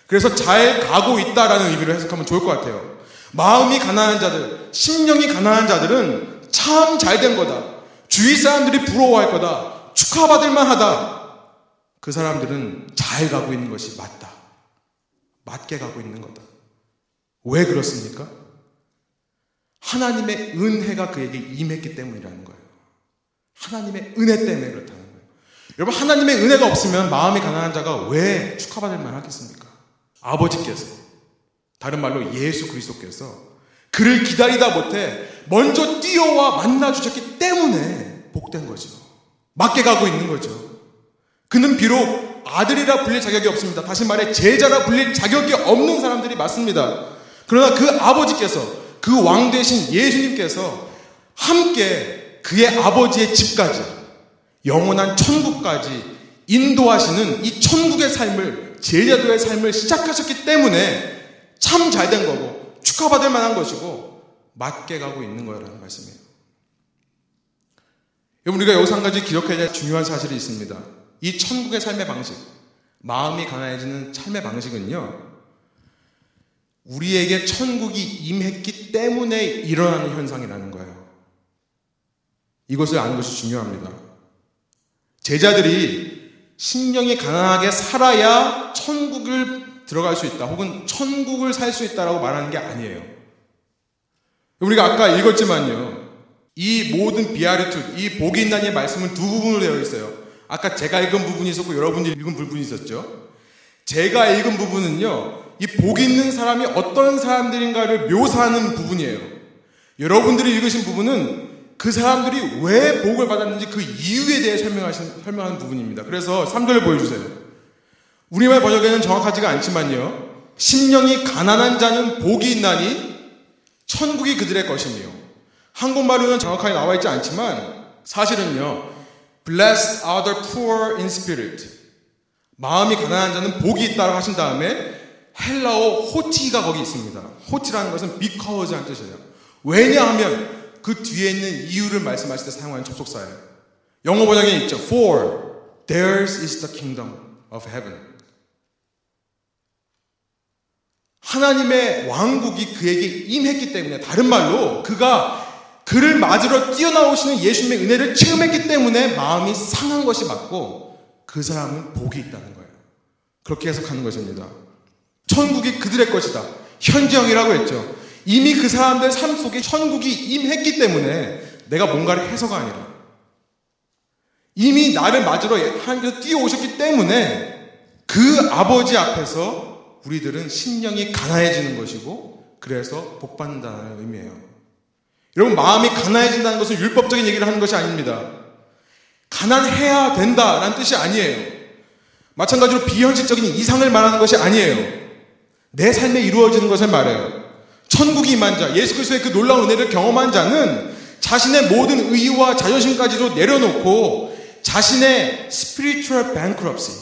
그래서 잘 가고 있다라는 의미로 해석하면 좋을 것 같아요. 마음이 가난한 자들, 심령이 가난한 자들은 참 잘 된 거다. 주위 사람들이 부러워할 거다. 축하받을 만하다. 그 사람들은 잘 가고 있는 것이 맞다. 맞게 가고 있는 거다. 왜 그렇습니까? 하나님의 은혜가 그에게 임했기 때문이라는 거예요. 하나님의 은혜 때문에 그렇다는 거예요. 여러분, 하나님의 은혜가 없으면 마음이 가난한 자가 왜 축하받을 만 하겠습니까? 아버지께서, 다른 말로 예수 그리스도께서 그를 기다리다 못해 먼저 뛰어와 만나 주셨기 때문에 복된 거죠. 맞게 가고 있는 거죠. 그는 비록 아들이라 불릴 자격이 없습니다. 다시 말해 제자라 불릴 자격이 없는 사람들이 맞습니다. 그러나 그 아버지께서 그 왕 대신 예수님께서 함께 그의 아버지의 집까지 영원한 천국까지 인도하시는 이 천국의 삶을 제자도의 삶을 시작하셨기 때문에 참 잘 된 거고 축하받을 만한 것이고 맞게 가고 있는 거라는 말씀이에요. 우리가 여기서 한 가지 기억해야 될 중요한 사실이 있습니다. 이 천국의 삶의 방식, 마음이 가난해지는 삶의 방식은요, 우리에게 천국이 임했기 때문에 일어나는 현상이라는 거예요. 이것을 아는 것이 중요합니다. 제자들이 신령이 가난하게 살아야 천국을 들어갈 수 있다, 혹은 천국을 살 수 있다라고 말하는 게 아니에요. 우리가 아까 읽었지만요. 이 모든 비아르투, 이 있나니의 말씀은 두 부분으로 되어 있어요. 아까 제가 읽은 부분이 있었고 여러분들이 읽은 부분이 있었죠. 제가 읽은 부분은요. 이 복 있는 사람이 어떤 사람들인가를 묘사하는 부분이에요. 여러분들이 읽으신 부분은 그 사람들이 왜 복을 받았는지 그 이유에 대해 설명하신, 설명하는 부분입니다. 그래서 3절 보여주세요. 우리말 번역에는 정확하지가 않지만요. 심령이 가난한 자는 복이 있나니 천국이 그들의 것이며 한국말로는 정확하게 나와 있지 않지만 사실은요. Blessed are the poor in spirit. 마음이 가난한 자는 복이 있다고 하신 다음에 헬라어 호티가 거기 있습니다. 호티라는 것은 because라는 뜻이에요. 왜냐하면 그 뒤에 있는 이유를 말씀하실 때 사용하는 접속사예요. 영어 번역에 있죠. For theirs is the kingdom of heaven. 하나님의 왕국이 그에게 임했기 때문에 다른 말로 그가 그를 맞으러 뛰어나오시는 예수님의 은혜를 체험했기 때문에 마음이 상한 것이 맞고 그 사람은 복이 있다는 거예요. 그렇게 해석하는 것입니다. 천국이 그들의 것이다. 현지형이라고 했죠. 이미 그 사람들 삶 속에 천국이 임했기 때문에 내가 뭔가를 해서가 아니라 이미 나를 맞으러 하나님께서 뛰어오셨기 때문에 그 아버지 앞에서 우리들은 심령이 가난해지는 것이고 그래서 복받는다는 의미예요. 여러분 마음이 가난해진다는 것은 율법적인 얘기를 하는 것이 아닙니다. 가난해야 된다라는 뜻이 아니에요. 마찬가지로 비현실적인 이상을 말하는 것이 아니에요. 내 삶에 이루어지는 것을 말해요. 천국이 임한 자, 예수 그리스도의 그 놀라운 은혜를 경험한 자는 자신의 모든 의와 자존심까지도 내려놓고 자신의 spiritual bankruptcy,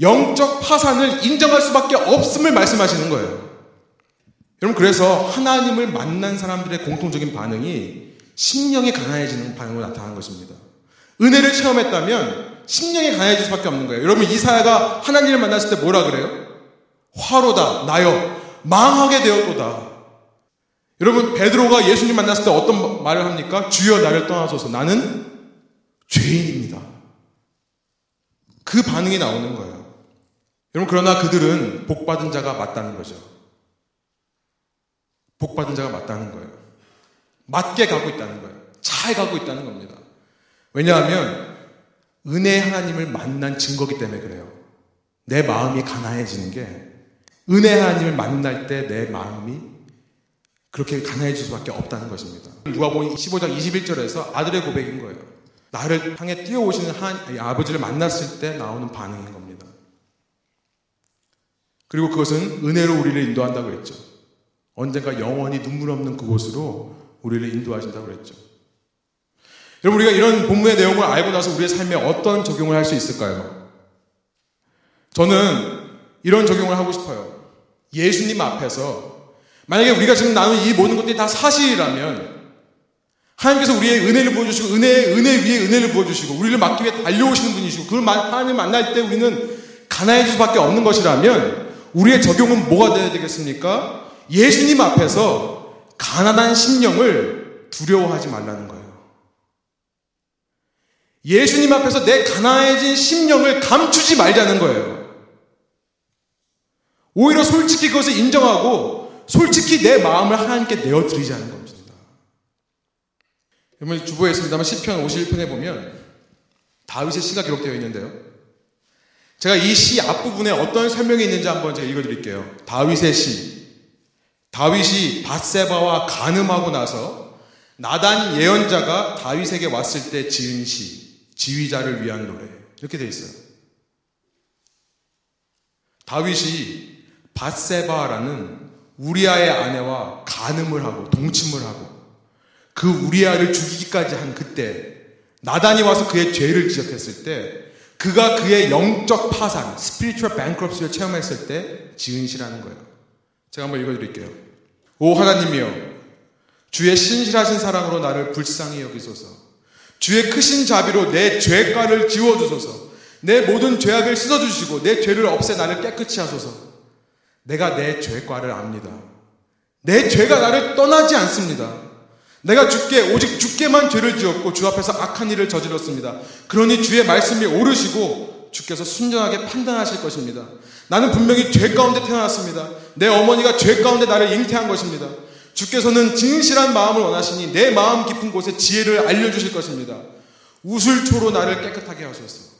영적 파산을 인정할 수밖에 없음을 말씀하시는 거예요. 여러분 그래서 하나님을 만난 사람들의 공통적인 반응이 심령이 가난해지는 반응으로 나타나는 것입니다. 은혜를 체험했다면 심령이 가난해질 수밖에 없는 거예요. 여러분 이사야가 하나님을 만났을 때 뭐라 그래요? 화로다 나여 망하게 되었도다. 여러분 베드로가 예수님 만났을 때 어떤 말을 합니까? 주여 나를 떠나소서 나는 죄인입니다. 그 반응이 나오는 거예요. 여러분 그러나 그들은 복받은 자가 맞다는 거죠. 복 받은 자가 맞다는 거예요. 맞게 가고 있다는 거예요. 잘 가고 있다는 겁니다. 왜냐하면 은혜 하나님을 만난 증거기 때문에 그래요. 내 마음이 가난해지는 게 은혜 하나님을 만날 때 내 마음이 그렇게 가난해질 수밖에 없다는 것입니다. 누가복음 15장 21절에서 아들의 고백인 거예요. 나를 향해 뛰어오시는 한 아버지를 만났을 때 나오는 반응인 겁니다. 그리고 그것은 은혜로 우리를 인도한다고 했죠. 언젠가 영원히 눈물 없는 그곳으로 우리를 인도하신다고 그랬죠. 여러분, 우리가 이런 본문의 내용을 알고 나서 우리의 삶에 어떤 적용을 할 수 있을까요? 저는 이런 적용을 하고 싶어요. 예수님 앞에서 만약에 우리가 지금 나눈 이 모든 것들이 다 사실이라면 하나님께서 우리의 은혜를 부어주시고 은혜, 은혜 위에 은혜를 부어주시고 우리를 막기 위해 달려오시는 분이시고 그걸 하나님 만날 때 우리는 가난해질 수밖에 없는 것이라면 우리의 적용은 뭐가 되어야 되겠습니까? 예수님 앞에서 가난한 심령을 두려워하지 말라는 거예요. 예수님 앞에서 내 가난해진 심령을 감추지 말자는 거예요. 오히려 솔직히 그것을 인정하고 솔직히 내 마음을 하나님께 내어드리자는 겁니다. 여러분 주보에 있습니다만 10편 51편에 보면 다윗의 시가 기록되어 있는데요. 제가 이 시 앞부분에 어떤 설명이 있는지 한번 제가 읽어드릴게요. 다윗의 시. 다윗이 바세바와 간음하고 나서 나단 예언자가 다윗에게 왔을 때 지은 시, 지휘자를 위한 노래. 이렇게 되어 있어요. 다윗이 바세바라는 우리아의 아내와 간음을 하고 동침을 하고 그 우리아를 죽이기까지 한 그때 나단이 와서 그의 죄를 지적했을 때 그가 그의 영적 파산, spiritual bankruptcy를 체험했을 때 지은 시라는 거예요. 제가 한번 읽어드릴게요. 오 하나님이여 주의 신실하신 사랑으로 나를 불쌍히 여기소서 주의 크신 자비로 내 죄과를 지워주소서 내 모든 죄악을 씻어주시고 내 죄를 없애 나를 깨끗이 하소서 내가 내 죄과를 압니다. 내 죄가 나를 떠나지 않습니다. 내가 주께 오직 주께만 죄를 지었고 주 앞에서 악한 일을 저질렀습니다. 그러니 주의 말씀이 오르시고 주께서 순전하게 판단하실 것입니다. 나는 분명히 죄 가운데 태어났습니다. 내 어머니가 죄 가운데 나를 잉태한 것입니다. 주께서는 진실한 마음을 원하시니 내 마음 깊은 곳에 지혜를 알려주실 것입니다. 우슬초로 나를 깨끗하게 하소서.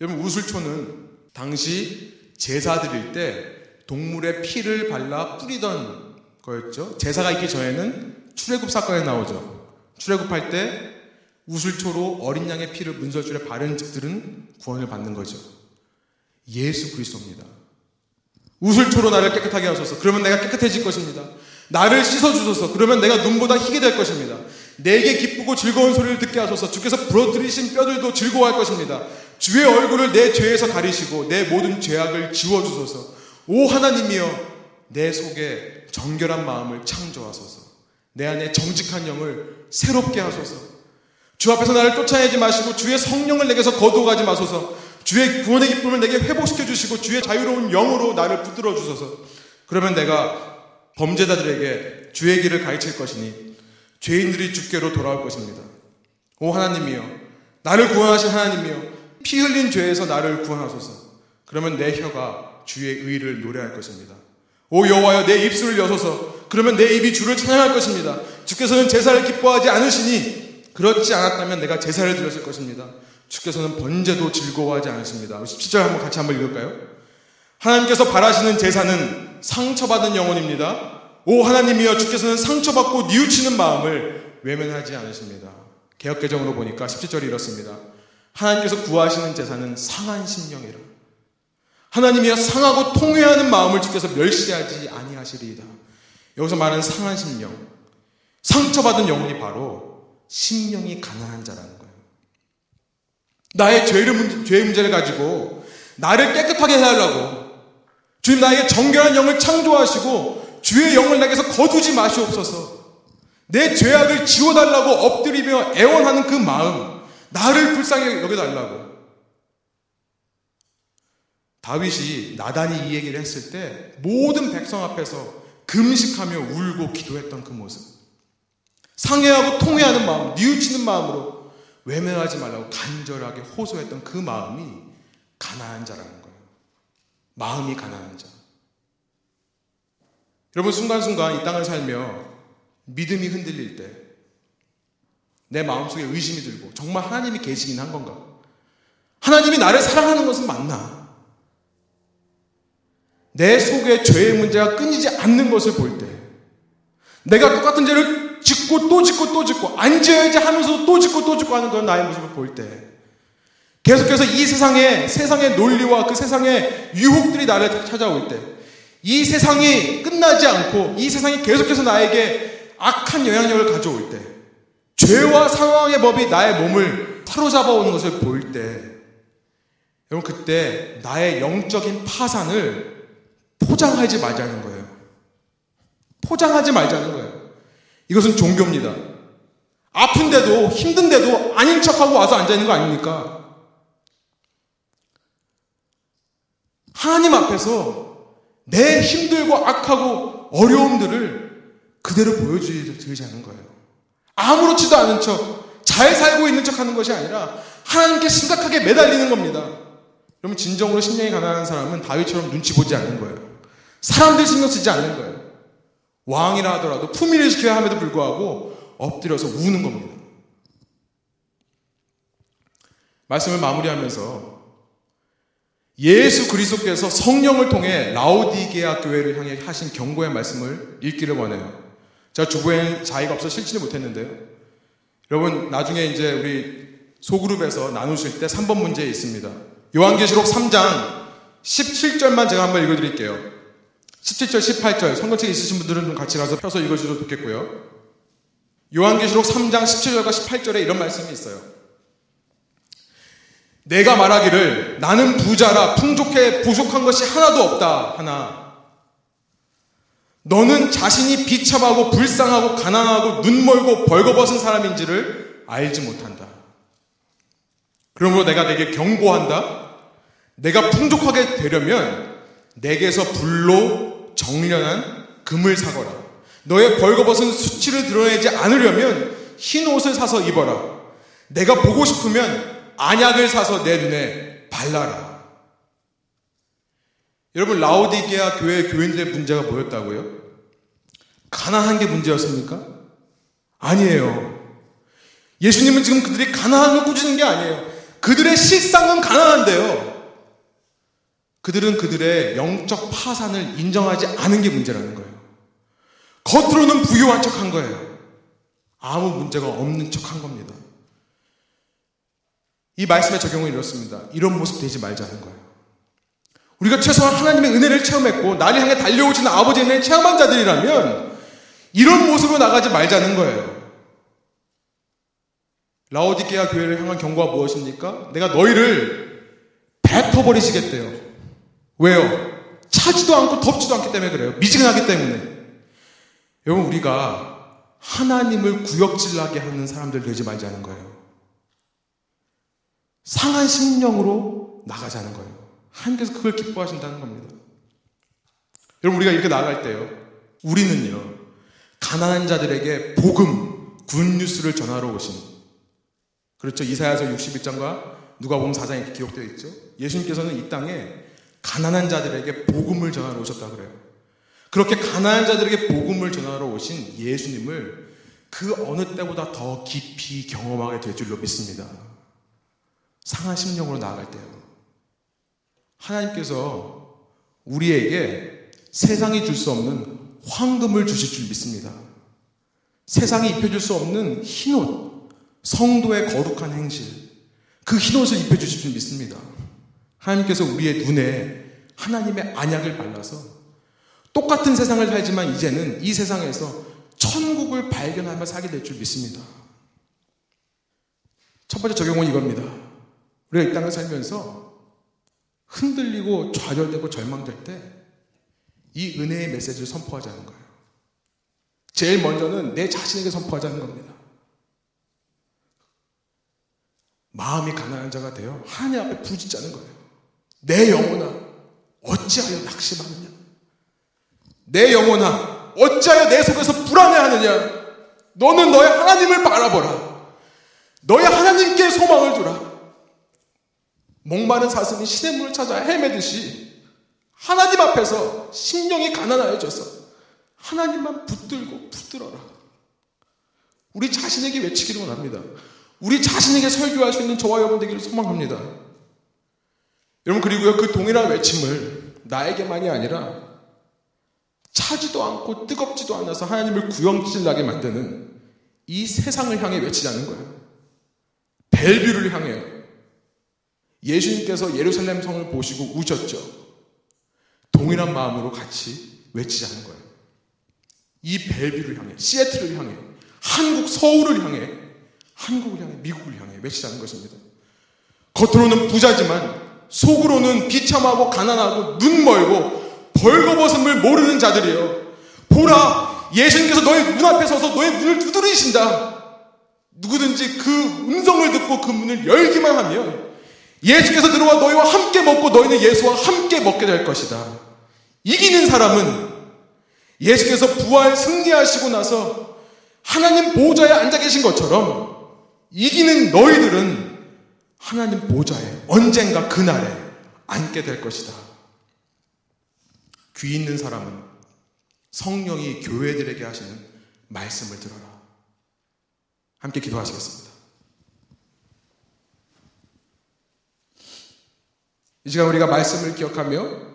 여러분 우슬초는 당시 제사 드릴 때 동물의 피를 발라 뿌리던 거였죠. 제사가 있기 전에는 출애굽 사건에 나오죠. 출애굽할 때 우슬초로 어린 양의 피를 문설줄에 바른 즉들은 구원을 받는 거죠. 예수 그리스도입니다. 우슬초로 나를 깨끗하게 하소서. 그러면 내가 깨끗해질 것입니다. 나를 씻어주소서. 그러면 내가 눈보다 희게 될 것입니다. 내게 기쁘고 즐거운 소리를 듣게 하소서. 주께서 부러뜨리신 뼈들도 즐거워할 것입니다. 주의 얼굴을 내 죄에서 가리시고 내 모든 죄악을 지워주소서. 오 하나님이여 내 속에 정결한 마음을 창조하소서. 내 안에 정직한 영을 새롭게 하소서. 주 앞에서 나를 쫓아내지 마시고 주의 성령을 내게서 거두어가지 마소서. 주의 구원의 기쁨을 내게 회복시켜 주시고 주의 자유로운 영으로 나를 붙들어 주소서. 그러면 내가 범죄자들에게 주의 길을 가르칠 것이니 죄인들이 주께로 돌아올 것입니다. 오 하나님이여 나를 구원하신 하나님이여 피 흘린 죄에서 나를 구원하소서. 그러면 내 혀가 주의 의를 노래할 것입니다. 오 여호와여 내 입술을 여소서 그러면 내 입이 주를 찬양할 것입니다. 주께서는 제사를 기뻐하지 않으시니 그렇지 않았다면 내가 제사를 드렸을 것입니다. 주께서는 번제도 즐거워하지 않으십니다. 17절 한번 같이 한번 읽을까요? 하나님께서 바라시는 제사는 상처받은 영혼입니다. 오 하나님이여 주께서는 상처받고 뉘우치는 마음을 외면하지 않으십니다. 개혁개정으로 보니까 17절이 이렇습니다. 하나님께서 구하시는 제사는 상한 심령이라. 하나님이여 상하고 통회하는 마음을 주께서 멸시하지 아니하시리이다. 여기서 말하는 상한 심령, 상처받은 영혼이 바로 심령이 가난한 자라는 거예요. 나의 죄를, 죄의 문제를 가지고 나를 깨끗하게 해달라고 주님 나에게 정결한 영을 창조하시고 주의 영을 내게서 거두지 마시옵소서. 내 죄악을 지워달라고 엎드리며 애원하는 그 마음, 나를 불쌍히 여겨달라고. 다윗이 나단이 이 얘기를 했을 때 모든 백성 앞에서 금식하며 울고 기도했던 그 모습. 상해하고 통회하는 마음, 뉘우치는 마음으로 외면하지 말라고 간절하게 호소했던 그 마음이 가난한 자라는 거예요. 마음이 가난한 자. 여러분 순간순간 이 땅을 살며 믿음이 흔들릴 때 내 마음속에 의심이 들고 정말 하나님이 계시긴 한 건가? 하나님이 나를 사랑하는 것은 맞나? 내 속에 죄의 문제가 끊이지 않는 것을 볼 때, 내가 똑같은 죄를 짓고 또 짓고 또 짓고 안 지어야지 하면서도 또 짓고 또 짓고 하는 그런 나의 모습을 볼 때, 계속해서 이 세상에 세상의 논리와 그 세상의 유혹들이 나를 찾아올 때, 이 세상이 끝나지 않고 이 세상이 계속해서 나에게 악한 영향력을 가져올 때, 죄와 상황의 법이 나의 몸을 사로잡아 오는 것을 볼 때, 여러분 그때 나의 영적인 파산을 포장하지 말자는 거예요. 포장하지 말자는 거예요. 이것은 종교입니다. 아픈데도 힘든데도 아닌 척하고 와서 앉아 있는 거 아닙니까? 하나님 앞에서 내 힘들고 악하고 어려움들을 그대로 보여주지 않는 거예요. 아무렇지도 않은 척, 잘 살고 있는 척 하는 것이 아니라 하나님께 심각하게 매달리는 겁니다. 여러분, 진정으로 심령이 가난한 사람은 다윗처럼 눈치 보지 않는 거예요. 사람들 신경 쓰지 않는 거예요. 왕이라 하더라도 품위를 지켜야 함에도 불구하고 엎드려서 우는 겁니다. 말씀을 마무리하면서 예수 그리스도께서 성령을 통해 라오디게아 교회를 향해 하신 경고의 말씀을 읽기를 원해요. 제가 주부에 자의가 없어 실지는 못했는데요. 여러분 나중에 이제 우리 소그룹에서 나누실 때 3번 문제에 있습니다. 요한계시록 3장 17절만 제가 한번 읽어드릴게요. 17절, 18절 성경책 있으신 분들은 좀 같이 가서 펴서 읽어주셔도 좋겠고요. 요한계시록 3장 17절과 18절에 이런 말씀이 있어요. 내가 말하기를 나는 부자라 풍족해 부족한 것이 하나도 없다 하나 너는 자신이 비참하고 불쌍하고 가난하고 눈멀고 벌거벗은 사람인지를 알지 못한다. 그러므로 내가 내게 경고한다. 내가 풍족하게 되려면 내게서 불로 정련한 금을 사거라. 너의 벌거벗은 수치를 드러내지 않으려면 흰 옷을 사서 입어라. 내가 보고 싶으면 안약을 사서 내 눈에 발라라. 여러분 라오디게아 교회 교인들의 문제가 뭐였다고요? 가난한 게 문제였습니까? 아니에요. 예수님은 지금 그들이 가난한 걸 꾸짖는 게 아니에요. 그들의 실상은 가난한데요. 그들은 그들의 영적 파산을 인정하지 않은 게 문제라는 거예요. 겉으로는 부유한 척 한 거예요. 아무 문제가 없는 척 한 겁니다. 이 말씀의 적용은 이렇습니다. 이런 모습 되지 말자는 거예요. 우리가 최소한 하나님의 은혜를 체험했고 나를 향해 달려오시는 아버지의 은혜를 체험한 자들이라면 이런 모습으로 나가지 말자는 거예요. 라오디게아 교회를 향한 경고가 무엇입니까? 내가 너희를 뱉어버리시겠대요. 왜요? 차지도 않고 덥지도 않기 때문에 그래요. 미지근하기 때문에. 여러분 우리가 하나님을 구역질나게 하는 사람들 되지 말자는 거예요. 상한 심령으로 나가자는 거예요. 하나님께서 그걸 기뻐하신다는 겁니다. 여러분 우리가 이렇게 나아갈 때요. 우리는요. 가난한 자들에게 복음, 굿뉴스를 전하러 오신 그렇죠. 이사야서 61장과 누가복음 4장에 이렇게 기록되어 있죠. 예수님께서는 이 땅에 가난한 자들에게 복음을 전하러 오셨다 그래요. 그렇게 가난한 자들에게 복음을 전하러 오신 예수님을 그 어느 때보다 더 깊이 경험하게 될 줄로 믿습니다. 상한 심령으로 나아갈 때요. 하나님께서 우리에게 세상이 줄 수 없는 황금을 주실 줄 믿습니다. 세상이 입혀줄 수 없는 흰옷, 성도의 거룩한 행실, 그 흰옷을 입혀주실 줄 믿습니다. 하나님께서 우리의 눈에 하나님의 안약을 발라서 똑같은 세상을 살지만 이제는 이 세상에서 천국을 발견하며 살게 될 줄 믿습니다. 첫 번째 적용은 이겁니다. 우리가 이 땅을 살면서 흔들리고 좌절되고 절망될 때 이 은혜의 메시지를 선포하자는 거예요. 제일 먼저는 내 자신에게 선포하자는 겁니다. 마음이 가난한 자가 되어 하나님 앞에 부짖자는 거예요. 내 영혼아, 어찌하여 낙심하느냐? 내 영혼아, 어찌하여 내 속에서 불안해하느냐? 너는 너의 하나님을 바라보라. 너의 하나님께 소망을 두라. 목마른 사슴이 시냇 물을 찾아 헤매듯이 하나님 앞에서 심령이 가난하여져서 하나님만 붙들고 붙들어라. 우리 자신에게 외치기를 원합니다. 우리 자신에게 설교할 수 있는 저와 여러분 되기를 소망합니다. 여러분 그리고요 그 동일한 외침을 나에게만이 아니라 차지도 않고 뜨겁지도 않아서 하나님을 구영질나게 만드는 이 세상을 향해 외치자는 거예요. 벨뷰를 향해요. 예수님께서 예루살렘 성을 보시고 우셨죠. 동일한 마음으로 같이 외치자는 거예요. 이 벨뷰를 향해, 시애틀을 향해, 한국 서울을 향해, 한국을 향해, 미국을 향해 외치자는 것입니다. 겉으로는 부자지만 속으로는 비참하고 가난하고 눈 멀고 벌거벗음을 모르는 자들이에요. 보라, 예수님께서 너의 문 앞에 서서 너의 문을 두드리신다. 누구든지 그 음성을 듣고 그 문을 열기만 하면 예수께서 들어와 너희와 함께 먹고 너희는 예수와 함께 먹게 될 것이다. 이기는 사람은 예수께서 부활 승리하시고 나서 하나님 보좌에 앉아 계신 것처럼 이기는 너희들은 하나님 보좌에 언젠가 그날에 앉게 될 것이다. 귀 있는 사람은 성령이 교회들에게 하시는 말씀을 들어라. 함께 기도하시겠습니다. 이 시간 우리가 말씀을 기억하며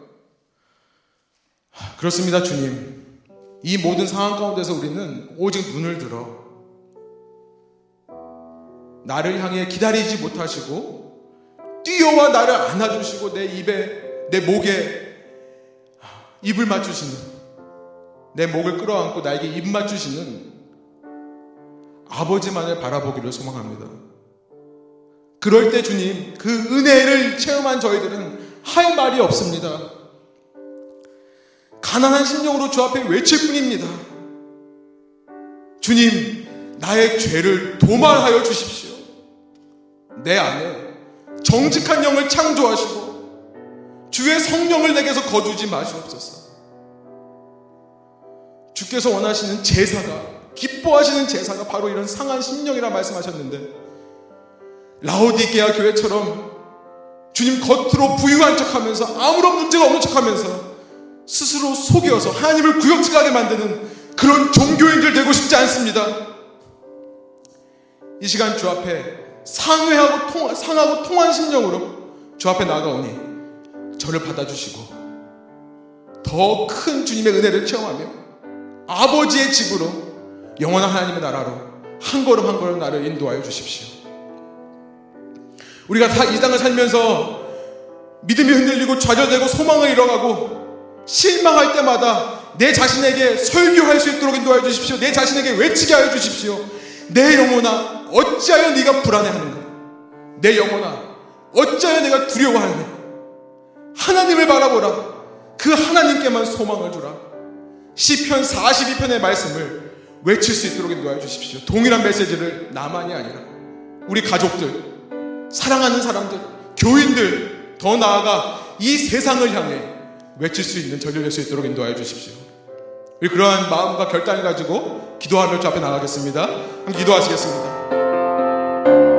그렇습니다, 주님. 이 모든 상황 가운데서 우리는 오직 눈을 들어 나를 향해 기다리지 못하시고 뛰어와 나를 안아주시고 내 입에 내 목에 입을 맞추시는 내 목을 끌어안고 나에게 입 맞추시는 아버지만을 바라보기를 소망합니다. 그럴 때 주님 그 은혜를 체험한 저희들은 할 말이 없습니다. 가난한 심령으로 주 앞에 외칠 뿐입니다. 주님, 나의 죄를 도말하여 주십시오. 내 안에 정직한 영을 창조하시고 주의 성령을 내게서 거두지 마시옵소서. 주께서 원하시는 제사가 기뻐하시는 제사가 바로 이런 상한 심령이라 말씀하셨는데 라오디게아 교회처럼 주님 겉으로 부유한 척하면서 아무런 문제가 없는 척하면서 스스로 속여서 하나님을 구역질하게 만드는 그런 종교인들 되고 싶지 않습니다. 이 시간 주 앞에 상회하고 통, 상하고 통한 심령으로 주 앞에 나아가오니 저를 받아주시고 더 큰 주님의 은혜를 체험하며 아버지의 집으로 영원한 하나님의 나라로 한 걸음 한 걸음 나를 인도하여 주십시오. 우리가 다 이 땅을 살면서 믿음이 흔들리고 좌절되고 소망을 잃어가고 실망할 때마다 내 자신에게 설교할 수 있도록 인도하여 주십시오. 내 자신에게 외치게 하여 주십시오. 내 영혼아, 어찌하여 네가 불안해하는가? 내 영혼아, 어찌하여 내가 두려워하느냐? 하나님을 바라보라. 그 하나님께만 소망을 주라. 시편 42편의 말씀을 외칠 수 있도록 인도하여 주십시오. 동일한 메시지를 나만이 아니라 우리 가족들, 사랑하는 사람들, 교인들, 더 나아가 이 세상을 향해 외칠 수 있는 저를 낼수 있도록 인도하여 주십시오. 그러한 마음과 결단을 가지고 기도하며 주 앞에 나가겠습니다. 기도하시겠습니다. Thank you.